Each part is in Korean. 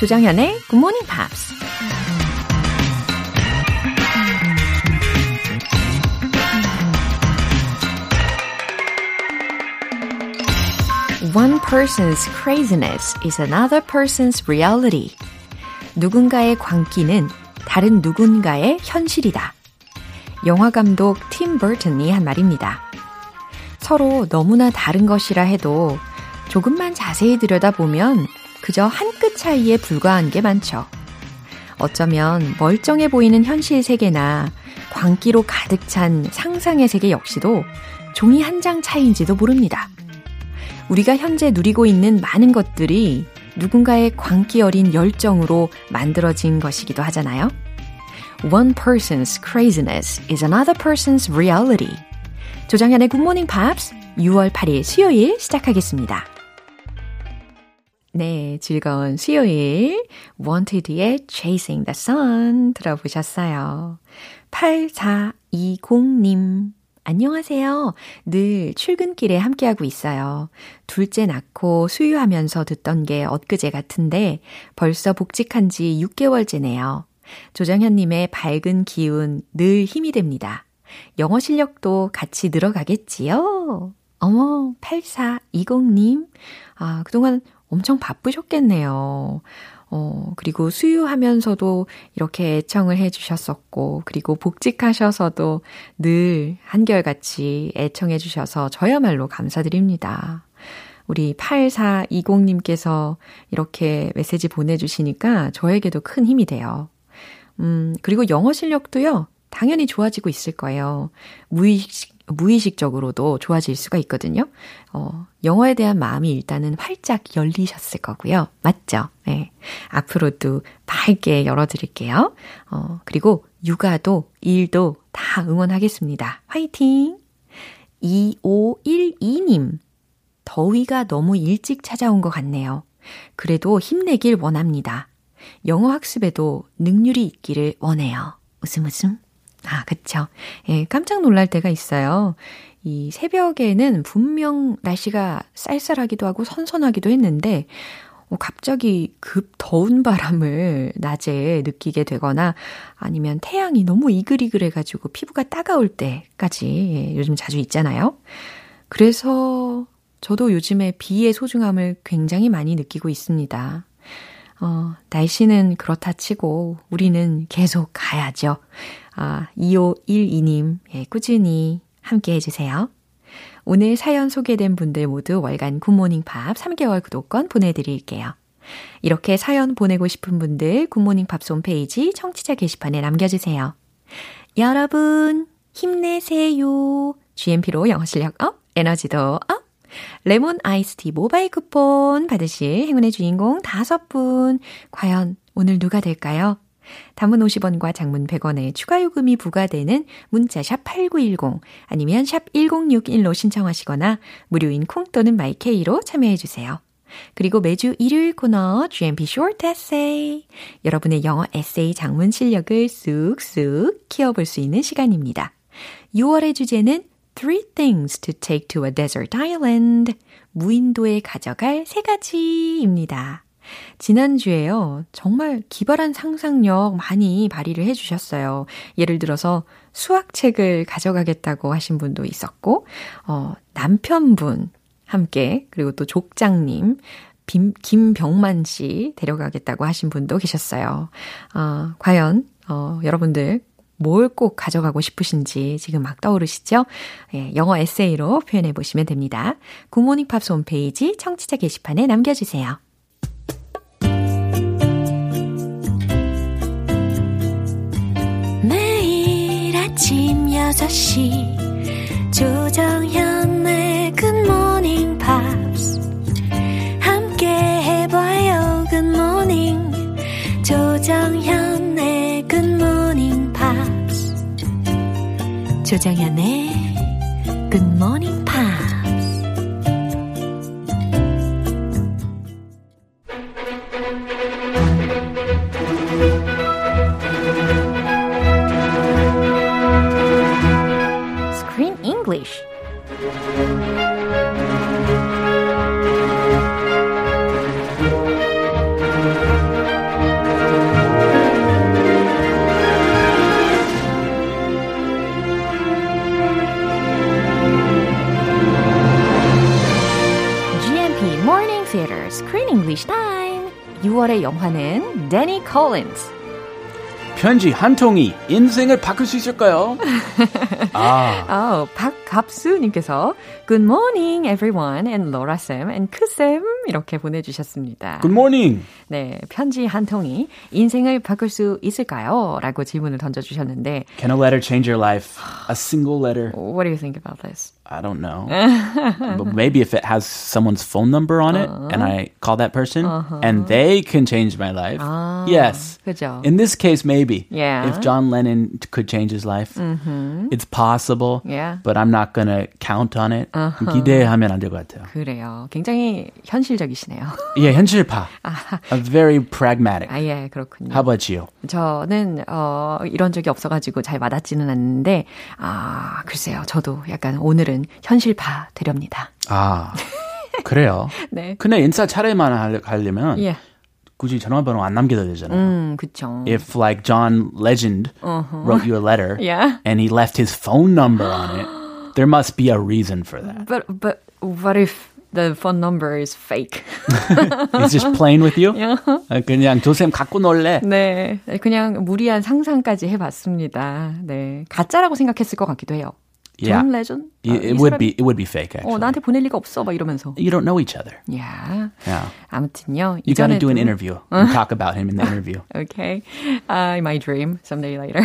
조정현의 Good Morning Pops. One person's craziness is another person's reality. 누군가의 광기는 다른 누군가의 현실이다. 영화 감독 팀 버튼이 한 말입니다. 서로 너무나 다른 것이라 해도 조금만 자세히 들여다보면 그저 한끗 차이에 불과한 게 많죠. 어쩌면 멀쩡해 보이는 현실 세계나 광기로 가득 찬 상상의 세계 역시도 종이 한 장 차이인지도 모릅니다. 우리가 현재 누리고 있는 많은 것들이 누군가의 광기 어린 열정으로 만들어진 것이기도 하잖아요. One person's craziness is another person's reality. 조장현의 굿모닝 팝스 6월 8일 수요일 시작하겠습니다. 네, 즐거운 수요일 Wanted의 Chasing the Sun 들어보셨어요. 8420님 안녕하세요. 늘 출근길에 함께하고 있어요. 둘째 낳고 수유하면서 듣던 게 엊그제 같은데 벌써 복직한 지 6개월째네요. 조정현님의 밝은 기운 늘 힘이 됩니다. 영어 실력도 같이 늘어가겠지요? 어머, 8420님. 아, 그동안 엄청 바쁘셨겠네요. 어, 그리고 수유하면서도 이렇게 애청을 해주셨었고, 그리고 복직하셔서도 늘 한결같이 애청해주셔서 저야말로 감사드립니다. 우리 8420님께서 이렇게 메시지 보내주시니까 저에게도 큰 힘이 돼요. 음, 그리고 영어 실력도요, 당연히 좋아지고 있을 거예요. 무의식, 무의식적으로도 좋아질 수가 있거든요. 어, 영어에 대한 마음이 일단은 활짝 열리셨을 거고요. 맞죠? 네. 앞으로도 밝게 열어드릴게요. 어, 그리고 육아도, 일도 다 응원하겠습니다. 화이팅! 2512님. 더위가 너무 일찍 찾아온 것 같네요. 그래도 힘내길 원합니다. 영어 학습에도 능률이 있기를 원해요. 웃음 웃음. 아, 그쵸. 예, 깜짝 놀랄 때가 있어요. 이 새벽에는 분명 날씨가 쌀쌀하기도 하고 선선하기도 했는데, 어, 갑자기 급 더운 바람을 낮에 느끼게 되거나 아니면 태양이 너무 이글이글해가지고 피부가 따가울 때까지 예, 요즘 자주 있잖아요. 그래서 저도 요즘에 비의 소중함을 굉장히 많이 느끼고 있습니다. 어, 날씨는 그렇다 치고 우리는 계속 가야죠. 아, 2512님, 예, 꾸준히 함께 해주세요. 오늘 사연 소개된 분들 모두 월간 굿모닝 팝스 3개월 구독권 보내드릴게요. 이렇게 사연 보내고 싶은 분들 굿모닝 팝스 홈페이지 청취자 게시판에 남겨주세요. 여러분, 힘내세요. GMP로 영어 실력 up, 에너지도 up. 레몬 아이스티 모바일 쿠폰 받으실 행운의 주인공 다섯 분. 과연 오늘 누가 될까요? 단문 50원과 장문 100원의 추가 요금이 부과되는 문자 샵 8910 아니면 샵 1061로 신청하시거나 무료인 콩 또는 마이케이로 참여해 주세요. 그리고 매주 일요일 코너 GMP Short Essay 여러분의 영어 에세이 장문 실력을 쑥쑥 키워볼 수 있는 시간입니다. 6월의 주제는 Three things to take to a desert island. 무인도에 가져갈 세 가지입니다. 지난주에요. 정말 기발한 상상력 많이 발휘를 해주셨어요. 예를 들어서 수학책을 가져가겠다고 하신 분도 있었고, 어, 남편분 함께, 그리고 또 족장님, 김, 김병만 씨 데려가겠다고 하신 분도 계셨어요. 어, 과연, 어, 여러분들 뭘 꼭 가져가고 싶으신지 지금 막 떠오르시죠? 예, 영어 에세이로 표현해 보시면 됩니다. 굿모닝 팝스 홈페이지 청취자 게시판에 남겨주세요. 매일 아침 6시 조정현의 굿모닝 팝스 함께 해봐요 굿모닝 조정현 조정현의 굿모 Danny Collins. 편지 한 통이 인생을 바꿀 수 있을까요? 아, 아, 박갑수님께서 Good morning everyone and Laura Sam and 크쌤 이렇게 보내주셨습니다. good morning. 네, 편지 한 통이 인생을 바꿀 수 있을까요? 라고 질문을 던져주셨는데 Can a letter change your life? A single letter? What do you think about this? I don't know. but maybe if it has someone's phone number on it and I call that person and they can change my life. yes. 그죠? In this case, maybe. Yeah. If John Lennon could change his life, it's possible. Yeah. But I'm not going to count on it. 기대하면 안 될 것 같아요. 그래요. 굉장히 현실적이시네요. 예, 현실파. A very pragmatic. 아, 예, 그렇군요. How about you? 저는, 어, 이런 적이 없어가지고 잘 와닿지는 않는데, 아, 글쎄요. 저도 약간 오늘은 현실파 되렵니다. 아, 그래요. 네. 근데 인사 차례만 할- 하려면 예. 굳이 전화번호 안 남겨도 되잖아요. 음, 그쵸. If like John Legend wrote you a letter Yeah. and he left his phone number on it, there must be a reason for that. But, but, what if the phone number is fake? He's just playing with you? 아, 그냥 조쌤 갖고 놀래. 네. 그냥 무리한 상상까지 해 봤습니다. 네. 가짜라고 생각했을 것 같기도 해요. Yeah. 존 레전? 아, It, 이 it would be it would be fake 어, actually. 나한테 보낼 리가 없어. 막 이러면서. You don't know each other. 야. Yeah. 아무튼요. You got to do an interview and talk about him in the interview. Okay. Uh, my dream someday later.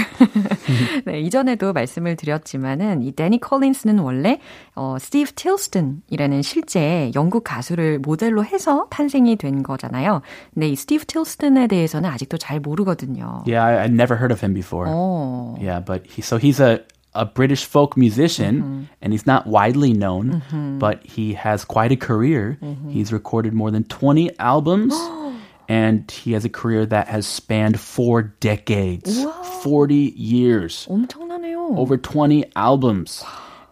네, 이전에도 말씀을 드렸지만은 이 데니 콜린스는 원래 어 스티브 틸스턴이라는 실제 영국 가수를 모델로 해서 탄생이 된 거잖아요. 근데 이 스티브 틸스턴에 대해서는 아직도 잘 모르거든요. Yeah, I, I'd never heard of him before. 어. Yeah, but he so he's a a British folk musician and he's not widely known, but he has quite a career. He's recorded more than 20 albums and he has a career that has spanned 4 decades. 40 years. 엄청나네요. Over 20 albums.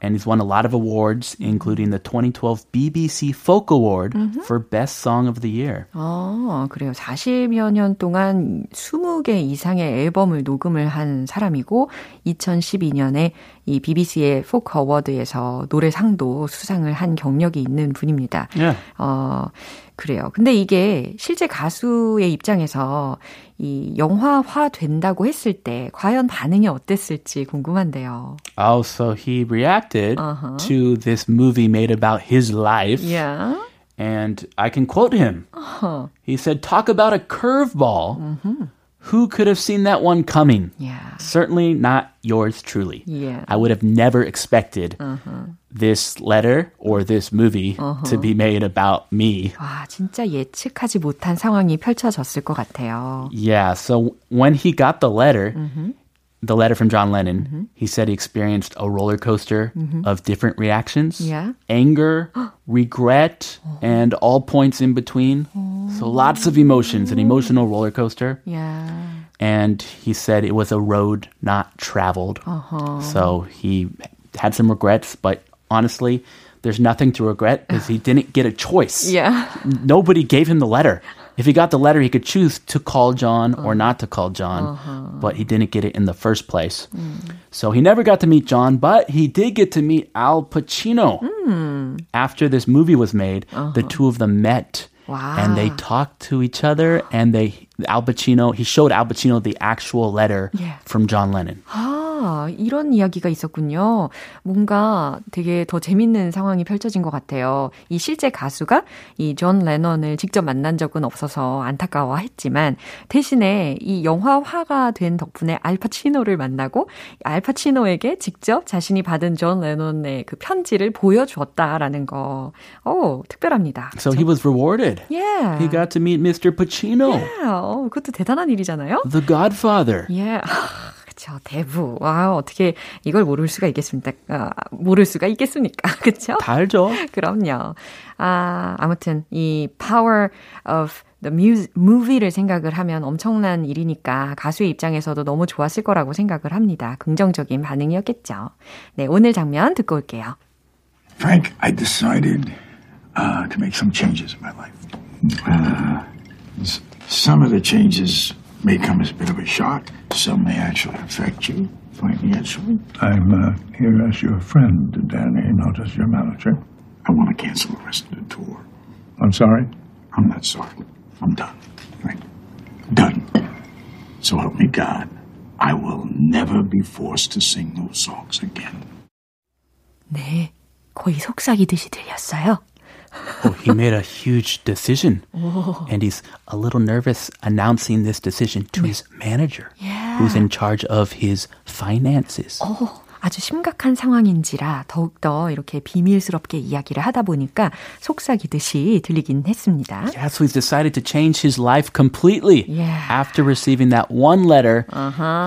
And he's won a lot of awards, including the 2012 BBC Folk Award for Best Song of the Year. 아, 그래요. 40여 년 동안 20개 이상의 앨범을 녹음을 한 사람이고 2012년에 이 BBC의 포크 어워드에서 노래상도 수상을 한 경력이 있는 분입니다. Yeah. 어, 그래요. 근데 이게 실제 가수의 입장에서 이 영화화 된다고 했을 때 과연 반응이 어땠을지 궁금한데요. Oh, so he reacted to this movie made about his life. Yeah. And I can quote him. He said, Talk about a curveball. Who could have seen that one coming? Yeah. Certainly not yours truly. Yeah. I would have never expected this letter or this movie to be made about me. 와, 진짜 예측하지 못한 상황이 펼쳐졌을 것 같아요. Yeah, so when he got the letter, the letter from John Lennon, mm-hmm. he said he experienced a roller coaster mm-hmm. of different reactions Yeah. anger, regret, oh. and all points in between. So lots of emotions, an emotional roller coaster. Yeah. And he said it was a road not traveled. Uh-huh. So he had some regrets, but honestly, there's nothing to regret because he didn't get a choice Yeah. nobody gave him the letter. If he got the letter, he could choose to call John or uh-huh. not to call John, uh-huh. but he didn't get it in the first place. Mm. So he never got to meet John, but he did get to meet Al Pacino. Mm. After this movie was made, the uh-huh. two of them met. Wow. And they talked to each other, and they Al Pacino he showed Al Pacino the actual letter Yeah. from John Lennon. 아, 이런 이야기가 있었군요. 뭔가 되게 더 재밌는 상황이 펼쳐진 것 같아요. 이 실제 가수가 이 존 레넌을 직접 만난 적은 없어서 안타까워했지만 대신에 이 영화화가 된 덕분에 알파치노를 만나고 알파치노에게 직접 자신이 받은 존 레논의 그 편지를 보여주었다라는 거. 오, 특별합니다. So he was rewarded. Yeah. He got to meet Mr. Pacino, 어, 그것도 대단한 일이잖아요. the Godfather. 예. 그쵸, 대부. 와, 어떻게 이걸 모를 수가 있겠습니까? 아, 모를 수가 있겠습니까? 그쵸? 다 알죠? 그럼요. 아, 아무튼, 이 power of the music, movie를 생각을 하면 엄청난 일이니까 가수의 입장에서도 너무 좋았을 거라고 생각을 합니다. 긍정적인 반응이었겠죠. 네, 오늘 장면 듣고 올게요. Frank, I decided uh, to make some changes in my life. Uh, some of the changes may come as a bit of a shock. Some may actually affect you financially. I'm uh, here as your friend, Danny, not as your manager. I want to cancel the rest of the tour. I'm sorry. I'm not sorry. I'm done. Right. Done. So help me God. I will never be forced to sing those songs again. 네, 거의 속삭이듯이 들렸어요. Oh, he made a huge decision. And he's a little nervous announcing this decision to his manager, who's in charge of his finances. 어, 아주 심각한 상황인지라 더욱더 이렇게 비밀스럽게 이야기를 하다 보니까 속삭이듯이 들리긴 했습니다. Yeah, so he's decided to change his life completely. Yeah. After receiving that one letter,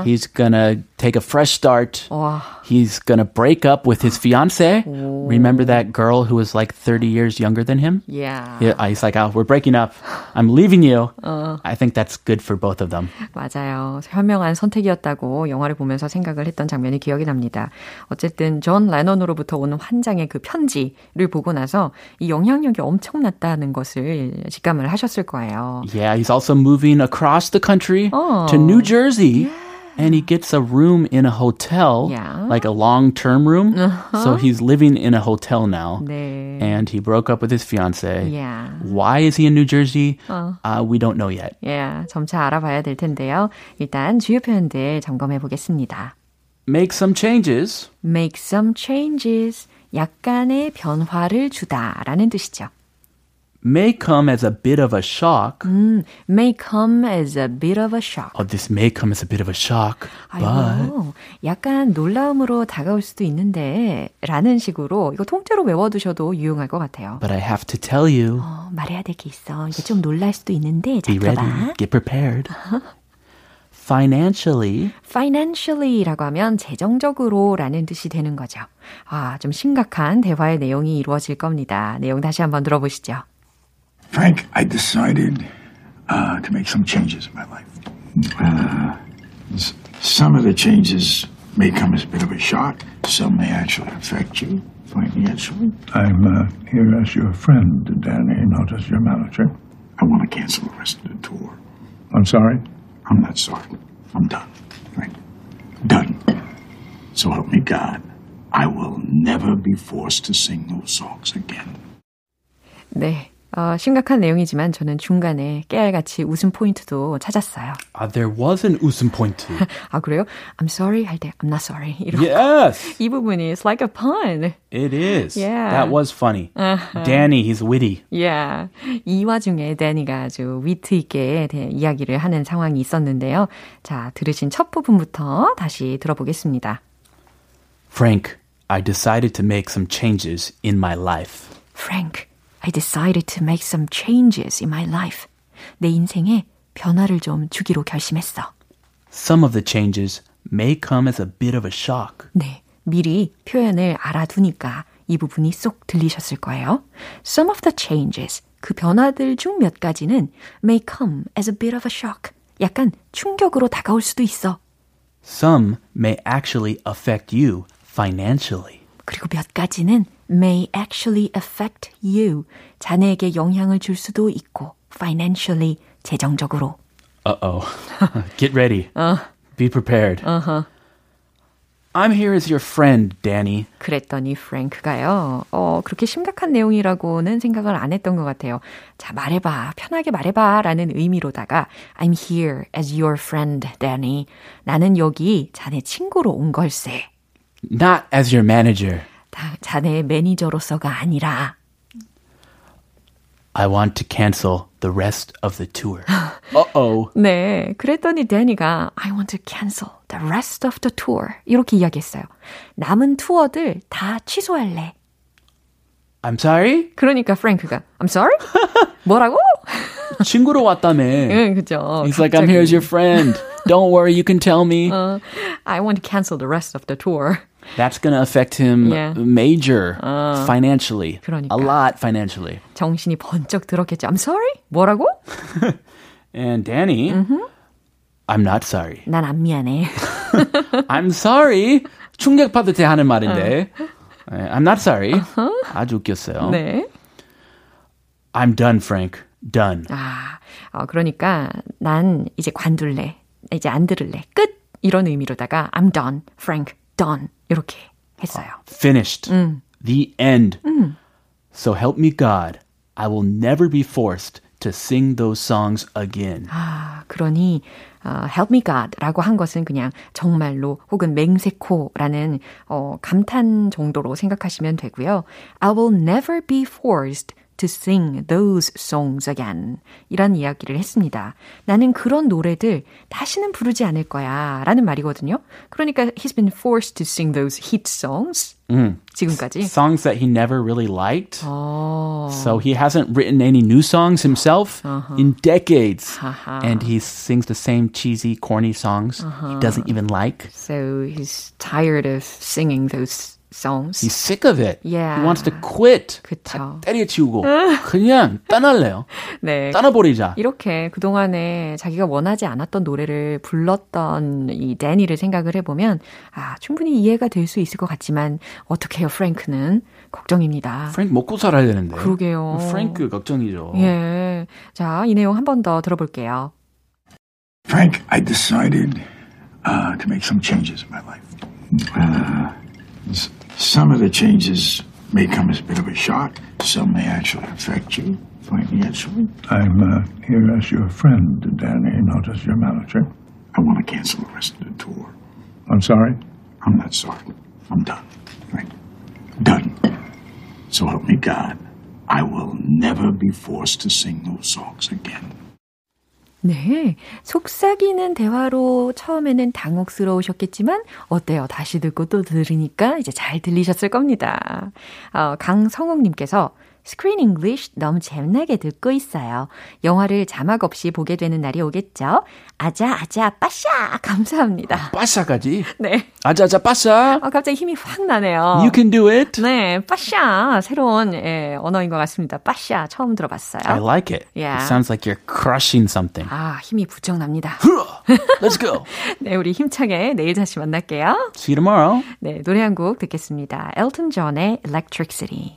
he's gonna take a fresh start. 와, He's gonna break up with his fiance. Remember that girl who was like 30 years younger than him? yeah. Yeah, he's like, oh, we're breaking up. I'm leaving you. I think that's good for both of them. 맞아요. 현명한 선택이었다고 영화를 보면서 생각을 했던 장면이 기억이 납니다. 어쨌든 존 레논으로부터 오는 한 장의 그 편지를 보고 나서 이 영향력이 엄청났다는 것을 직감을 하셨을 거예요. Yeah, he's also moving across the country Oh. to New Jersey. And he gets a room in a hotel, Yeah. like a long term room. So he's living in a hotel now. 네. And he broke up with his fiance. Yeah. Why is he in New Jersey? Uh, we don't know yet. 예, 점차 알아봐야 될 텐데요. 일단 주요 표현들 점검해 보겠습니다. Make some changes. make some changes. 약간의 변화를 주다라는 뜻이죠. May come as a bit of a shock. may come as a bit of a shock. Oh, this may come as a bit of a shock. But 아이고, 약간 놀라움으로 다가올 수도 있는데 라는 식으로 이거 통째로 외워두셔도 유용할 것 같아요. but I have to tell you, 어, 말해야 될 게 있어. 이게 좀 놀랄 수도 있는데 잘 be ready, 들어봐. get prepared. Financially, financially라고 하면 재정적으로라는 뜻이 되는 거죠. 아, 좀 심각한 대화의 내용이 이루어질 겁니다. 내용 다시 한번 들어보시죠. Frank, I decided uh, to make some changes in my life. Uh, some of the changes may come as a bit of a shock. Some may actually affect you financially. I'm uh, here as your friend, Danny, not as your manager. I want to cancel the rest of the tour. I'm sorry. I'm not sorry. I'm done. Right? Done. So help me God. I will never be forced to sing those songs again. 네. 어, 심각한 내용이지만 저는 중간에 깨알같이 웃음 포인트도 찾았어요. uh, there was an 웃음 point. 아, 그래요? I'm sorry 할 때 I'm not sorry. 이런 yes, 이 부분이 it's like a pun. it is. Yeah. That was funny. Danny, he's witty. Yeah. 이 와중에 데니가 아주 위트 있게 대- 이야기를 하는 상황이 있었는데요. 자, 들으신 첫 부분부터 다시 들어보겠습니다. Frank, I decided to make some changes in my life. Frank, I decided to make some changes in my life. 내 인생에 변화를 좀 주기로 결심했어. Some of the changes may come as a bit of a shock. 네, 미리 표현을 알아두니까 이 부분이 쏙 들리셨을 거예요. Some of the changes, 그 변화들 중 몇 가지는 may come as a bit of a shock. 약간 충격으로 다가올 수도 있어. Some may actually affect you financially. 그리고 몇 가지는 may actually affect you. 자네에게 영향을 줄 수도 있고, financially, 재정적으로. Uh oh. Get ready. Be prepared. I'm here as your friend, Danny. 그랬더니 프랭크가요, 어, 그렇게 심각한 내용이라고는 생각을 안 했던 것 같아요. 자, 말해봐. 편하게 말해봐. 라는 의미로다가, I'm here as your friend, Danny. 나는 여기 자네 친구로 온 걸세. Not as your manager. 다, 자네의 매니저로서가 아니라, I want to cancel the rest of the tour. uh oh. 네. 그랬더니 데니가 I want to cancel the rest of the tour. 이렇게 이야기했어요. 남은 투어들 다 취소할래. I'm sorry? 그러니까 프랭크가 I'm sorry? 뭐라고? 친구로 왔다며. 응, 그죠. He's like, I'm here as your friend. Don't worry, you can tell me. I want to cancel the rest of the tour. That's going to affect him Yeah. major financially. 그러니까. A lot financially. 정신이 번쩍 들었겠죠. I'm sorry? 뭐라고? And Danny, I'm not sorry. 난 안 미안해. I'm sorry. 충격받을 때 하는 말인데. 네, I'm not sorry. 아주 웃겼어요. 네. I'm done, Frank. Done. 아, 어, 그러니까 난 이제 관둘래. 이제 안 들을래. 끝! 이런 의미로다가 I'm done, Frank, Done. 이렇게 했어요. Finished. The end. So help me God. I will never be forced to sing those songs again. 아, 그러니 어, help me God라고 한 것은 그냥 정말로 혹은 맹세코라는 어, 감탄 정도로 생각하시면 되고요. I will never be forced to sing those songs again. 이런 이야기를 했습니다. 나는 그런 노래들 다시는 부르지 않을 거야. 라는 말이거든요. 그러니까 he's been forced to sing those hit songs. 지금까지. Songs that he never really liked. 어, So he hasn't written any new songs himself in decades. 하하. And he sings the same cheesy, corny songs he doesn't even like. so he's tired of singing those songs. He's sick of it. Yeah. He wants to quit. 그쵸. 다 때려치우고 그냥 떠날래요. 네. 떠나버리자. 이렇게 그동안에 자기가 원하지 않았던 노래를 불렀던 이 데니를 생각을 해보면, 아, 충분히 이해가 될 수 있을 것 같지만, 어떡해요, 프랭크는? 걱정입니다. 프랭크 먹고 살아야 되는데. 그러게요. 프랭크 걱정이죠. 예. 자, 이 내용 한 번 더 들어볼게요. Frank, I decided uh, to make some changes in my life. Uh, some of the changes may come as a bit of a shock. Some may actually affect you financially. I'm uh, here as your friend, Danny, not as your manager. I want to cancel the rest of the tour. I'm sorry. I'm not sorry. I'm done. Frank. Done. So help me God. I will never be forced to sing those songs again. 네. 속삭이는 대화로 처음에는 당혹스러우셨겠지만, 어때요? 다시 듣고 또 들으니까 이제 잘 들리셨을 겁니다. 어, 강성욱님께서 Screen English 너무 재밌게 듣고 있어요. 영화를 자막 없이 보게 되는 날이 오겠죠? 아자, 아자, 빠샤! 감사합니다. 빠샤까지. 네. 아자 아자 빠샤. 어, 갑자기 힘이 확 나네요. You can do it. 네, 빠샤. 새로운 예, 언어인 것 같습니다. 빠샤. 처음 들어봤어요. I like it. Yeah. It sounds like you're crushing something. 아, 힘이 부쩍 납니다. Let's go. 네, 우리 힘차게 내일 다시 만날게요. See you tomorrow. 네, 노래 한 곡 듣겠습니다. 엘튼 존의 Electricity.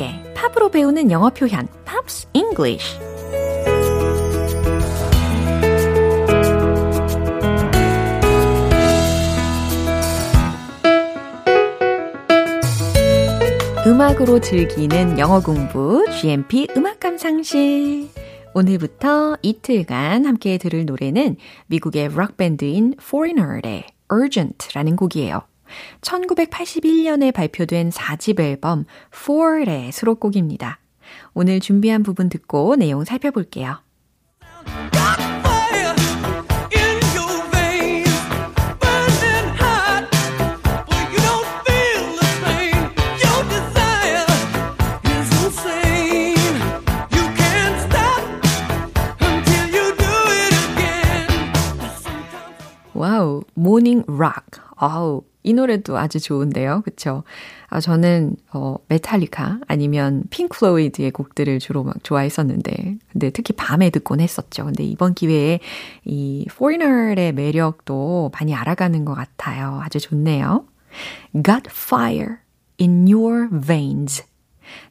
재밌게 팝으로 배우는 영어 표현 Pops English 음악으로 즐기는 영어 공부 GMP 음악 감상실 오늘부터 이틀간 함께 들을 노래는 미국의 록밴드인 Foreigner의 Urgent라는 곡이에요. 1981년에 발표된 4집 앨범 For의 수록곡입니다. 오늘 준비한 부분 듣고 내용 살펴볼게요. Wow, morning rock. 아우, 이 노래도 아주 좋은데요. 그쵸? 아, 저는, 어, 메탈리카 아니면 핑크 플로이드의 곡들을 주로 막 좋아했었는데, 근데 특히 밤에 듣곤 했었죠. 근데 이번 기회에 이 Foreigner의 매력도 많이 알아가는 것 같아요. 아주 좋네요. Got fire in your veins.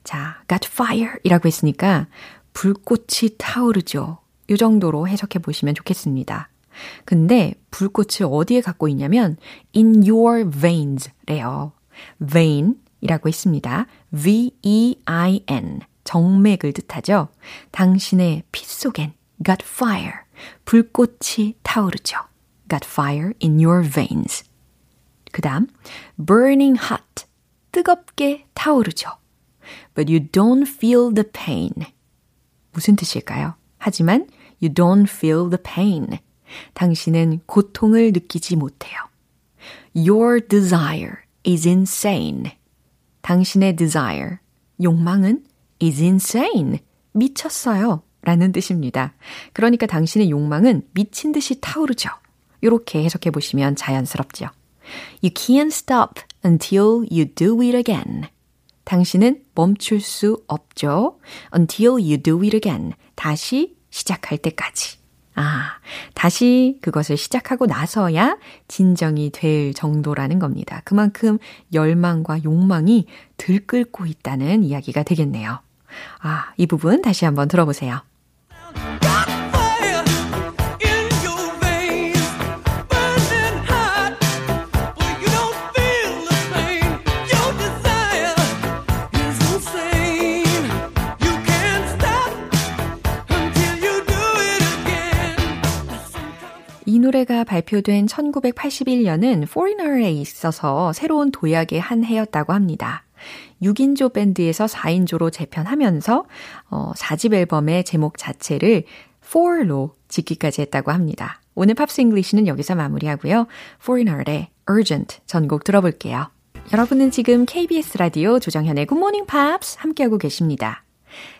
자, got fire 이라고 했으니까 불꽃이 타오르죠. 이 정도로 해석해 보시면 좋겠습니다. 근데 불꽃을 어디에 갖고 있냐면 in your veins 래요. vein 이라고 했습니다. V-E-I-N 정맥을 뜻하죠. 당신의 피 속엔 got fire 불꽃이 타오르죠. got fire in your veins. 그 다음 burning hot 뜨겁게 타오르죠. But you don't feel the pain. 무슨 뜻일까요? 하지만 you don't feel the pain. 당신은 고통을 느끼지 못해요. Your desire is insane. 당신의 desire, 욕망은 is insane. 미쳤어요. 라는 뜻입니다. 그러니까 당신의 욕망은 미친 듯이 타오르죠. 이렇게 해석해 보시면 자연스럽죠. You can't stop until you do it again. 당신은 멈출 수 없죠. until you do it again. 다시 시작할 때까지. 아, 다시 그것을 시작하고 나서야 진정이 될 정도라는 겁니다. 그만큼 열망과 욕망이 들끓고 있다는 이야기가 되겠네요. 아, 이 부분 다시 한번 들어보세요. 이 노래가 발표된 1981년은 Foreigner에 있어서 새로운 도약의 한 해였다고 합니다. 6인조 밴드에서 4인조로 재편하면서 어, 4집 앨범의 제목 자체를 4로 짓기까지 했다고 합니다. 오늘 Pops English는 여기서 마무리하고요. Foreigner의 Urgent 전곡 들어볼게요. 여러분은 지금 KBS 라디오 조정현의 Good Morning Pops 함께하고 계십니다.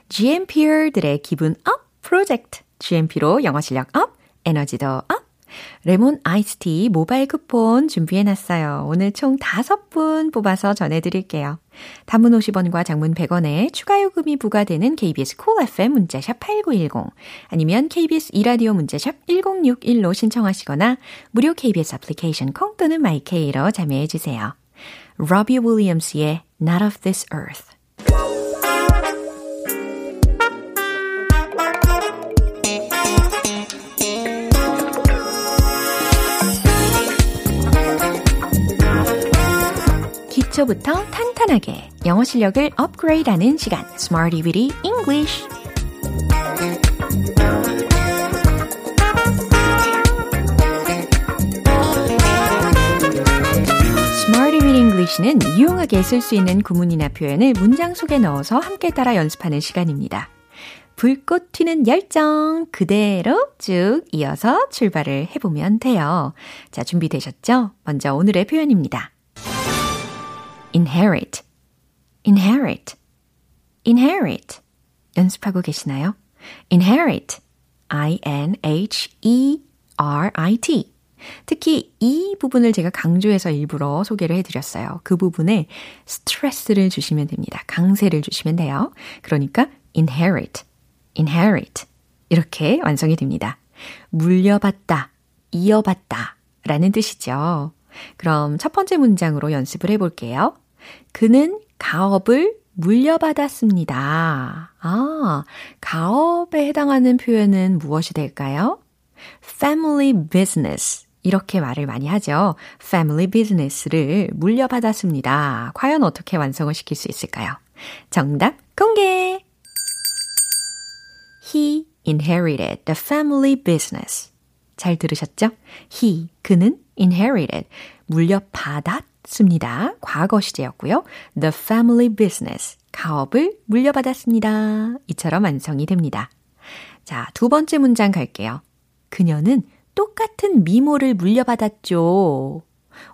GMP들의 기분 up 프로젝트 GMP로 영어 실력 up, 에너지도 up 레몬 아이스티 모바일 쿠폰 준비해놨어요. 오늘 총 5분 뽑아서 전해드릴게요. 단문 50원과 장문 100원에 추가 요금이 부과되는 KBS cool cool FM 문자샵 8910 아니면 KBS 이라디오 문자샵 1061로 신청하시거나 무료 KBS 애플리케이션 콩 또는 마이케이로 참여해주세요. 로비 윌리엄스의 Not of This Earth 기초부터 탄탄하게 영어 실력을 업그레이드하는 시간 Smarty Weedy English Smarty Weedy English는 유용하게 쓸 수 있는 구문이나 표현을 문장 속에 넣어서 함께 따라 연습하는 시간입니다. 불꽃 튀는 열정 그대로 쭉 이어서 출발을 해보면 돼요. 자, 준비되셨죠? 먼저 오늘의 표현입니다. Inherit, inherit, inherit. 연습하고 계시나요? inherit, I-N-H-E-R-I-T. 특히 이 부분을 제가 강조해서 일부러 소개를 해드렸어요. 그 부분에 스트레스를 주시면 됩니다. 강세를 주시면 돼요. 그러니까 inherit, inherit. 이렇게 완성이 됩니다. 물려받다, 이어받다 라는 뜻이죠. 그럼 첫 번째 문장으로 연습을 해볼게요. 그는 가업을 물려받았습니다. 아, 가업에 해당하는 표현은 무엇이 될까요? family business. 이렇게 말을 많이 하죠. family business를 물려받았습니다. 과연 어떻게 완성을 시킬 수 있을까요? 정답 공개! He inherited the family business. 잘 들으셨죠? He, 그는 inherited, 물려받았습니다. 과거 시제였고요. The family business, 가업을 물려받았습니다. 이처럼 완성이 됩니다. 자, 두 번째 문장 갈게요. 그녀는 똑같은 미모를 물려받았죠.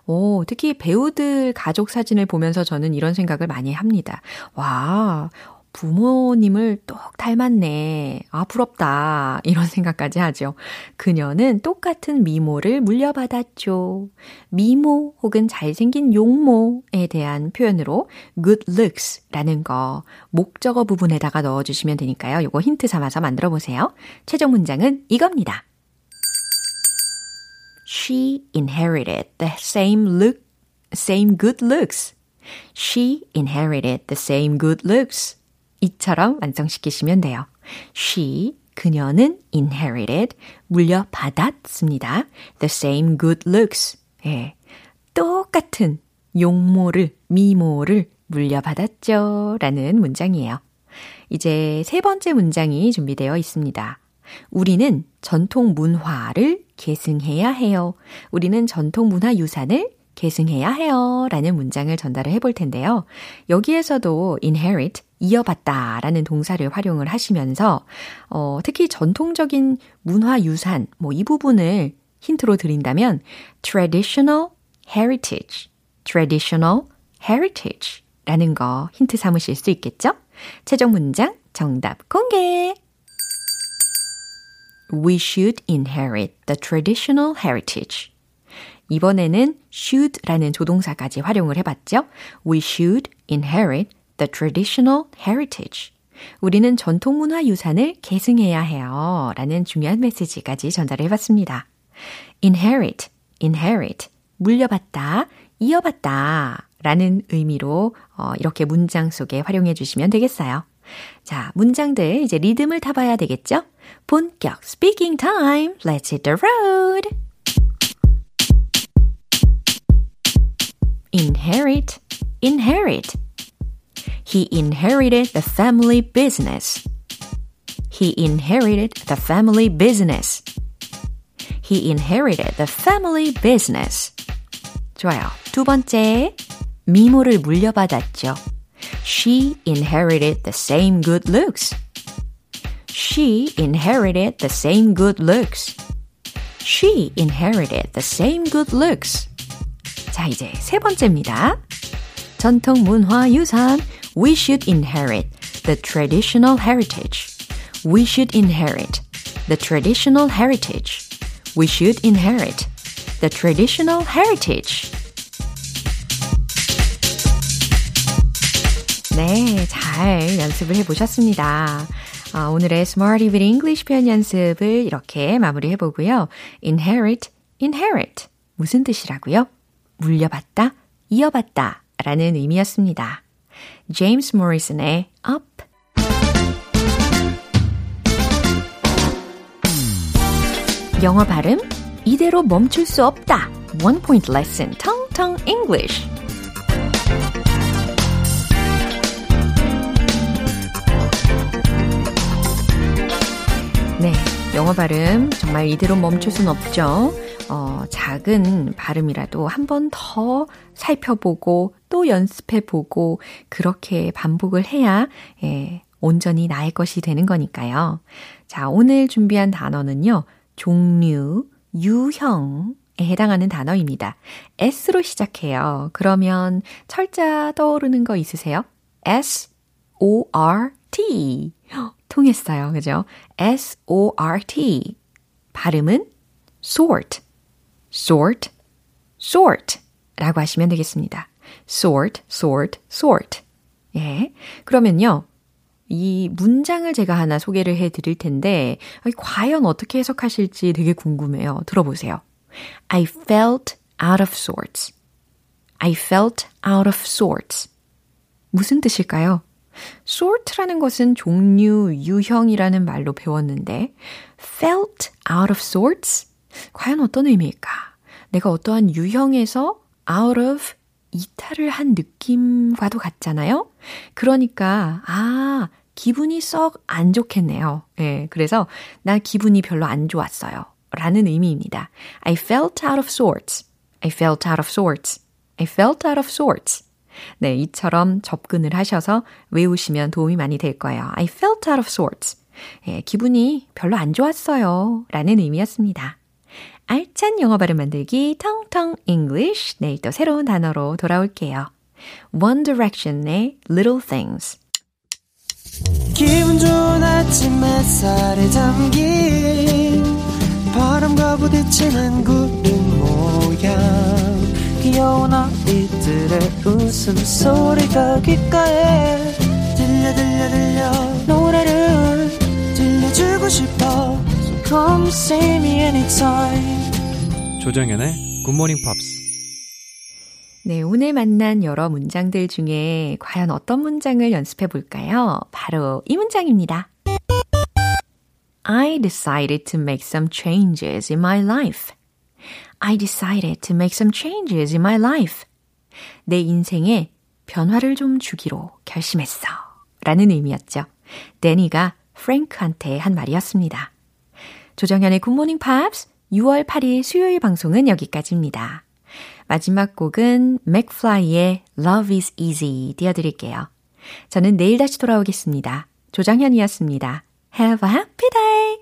오, 특히 배우들 가족 사진을 보면서 저는 이런 생각을 많이 합니다. 와, 부모님을 똑 닮았네. 아, 부럽다. 이런 생각까지 하죠. 그녀는 똑같은 미모를 물려받았죠. 미모 혹은 잘생긴 용모에 대한 표현으로 good looks 라는 거 목적어 부분에다가 넣어주시면 되니까요. 요거 힌트 삼아서 만들어 보세요. 최종 문장은 이겁니다. She inherited the same look, same good looks. She inherited the same good looks. 이처럼 완성시키시면 돼요. She, 그녀는 inherited, 물려받았습니다. The same good looks. 예, 똑같은 용모를, 미모를 물려받았죠. 라는 문장이에요. 이제 세 번째 문장이 준비되어 있습니다. 우리는 전통 문화를 계승해야 해요. 우리는 전통 문화 유산을 계승해야 해요. 라는 문장을 전달을 해볼 텐데요. 여기에서도 inherit, 이어받다 라는 동사를 활용을 하시면서, 어, 특히 전통적인 문화 유산, 뭐 이 부분을 힌트로 드린다면, traditional heritage, traditional heritage 라는 거 힌트 삼으실 수 있겠죠? 최종 문장 정답 공개! We should inherit the traditional heritage. 이번에는 should라는 조동사까지 활용을 해봤죠. We should inherit the traditional heritage. 우리는 전통 문화 유산을 계승해야 해요. 라는 중요한 메시지까지 전달을 해봤습니다. inherit, inherit, 물려받다, 이어받다 라는 의미로 어, 이렇게 문장 속에 활용해 주시면 되겠어요. 자, 문장들 이제 리듬을 타봐야 되겠죠? 본격 speaking time. Let's hit the road. inherit, inherit. He inherited the family business. He inherited the family business. He inherited the family business. 좋아요. 두 번째, 미모를 물려받았죠. She inherited the same good looks. She inherited the same good looks. She inherited the same good looks. 자, 이제 세 번째입니다. 전통 문화 유산. We should inherit the traditional heritage. We should inherit the traditional heritage. We should inherit the traditional heritage. 네, 잘 연습을 해보셨습니다. 아, 오늘의 Smarty with English 표현 연습을 이렇게 마무리해 보고요. inherit, inherit. 무슨 뜻이라고요? 물려받다, 이어받다 라는 의미였습니다. 제임스 모리슨의 Up. 영어 발음 이대로 멈출 수 없다. One point lesson, Tong Tong English. 네, 영어 발음 정말 이대로 멈출 순 없죠. 어, 작은 발음이라도 한 번 더 살펴보고 또 연습해보고 그렇게 반복을 해야 예, 온전히 나의 것이 되는 거니까요. 자, 오늘 준비한 단어는요. 종류, 유형에 해당하는 단어입니다. S로 시작해요. 그러면 철자 떠오르는 거 있으세요? S, O, R, T. 통했어요. 그죠? S, O, R, T. 발음은 sort, sort, sort 라고 하시면 되겠습니다. sort, sort, sort. 예. 그러면요. 이 문장을 제가 하나 소개를 해 드릴 텐데, 과연 어떻게 해석하실지 되게 궁금해요. 들어보세요. I felt out of sorts. I felt out of sorts. 무슨 뜻일까요? sort라는 것은 종류, 유형이라는 말로 배웠는데, felt out of sorts? 과연 어떤 의미일까? 내가 어떠한 유형에서 out of 이탈을 한 느낌과도 같잖아요? 그러니까, 아, 기분이 썩 안 좋겠네요. 예, 그래서 나 기분이 별로 안 좋았어요. 라는 의미입니다. I felt out of sorts. I felt out of sorts. I felt out of sorts. 네, 이처럼 접근을 하셔서 외우시면 도움이 많이 될 거예요. I felt out of sorts. 예, 기분이 별로 안 좋았어요. 라는 의미였습니다. 알찬 영어 발음 만들기 텅텅 English. 내일 또 새로운 단어로 돌아올게요. One Direction의 Little Things. 기분 좋은 아침 햇살에 잠긴 바람과 부딪히는 구름 모양. 귀여운 아이들의 웃음소리가 귓가에 들려 들려 들려. 노래를 들려주고 싶어 come see me anytime 조정연의 굿모닝 팝스 네, 오늘 만난 여러 문장들 중에 과연 어떤 문장을 연습해 볼까요? 바로 이 문장입니다. I decided to make some changes in my life. I decided to make some changes in my life. 내 인생에 변화를 좀 주기로 결심했어. 라는 의미였죠. 데니가 프랭크한테 한 말이었습니다. 조정현의 Good Morning Pops 6월 8일 수요일 방송은 여기까지입니다. 마지막 곡은 맥플라이의 Love is Easy 띄워드릴게요. 저는 내일 다시 돌아오겠습니다. 조정현이었습니다. Have a happy day!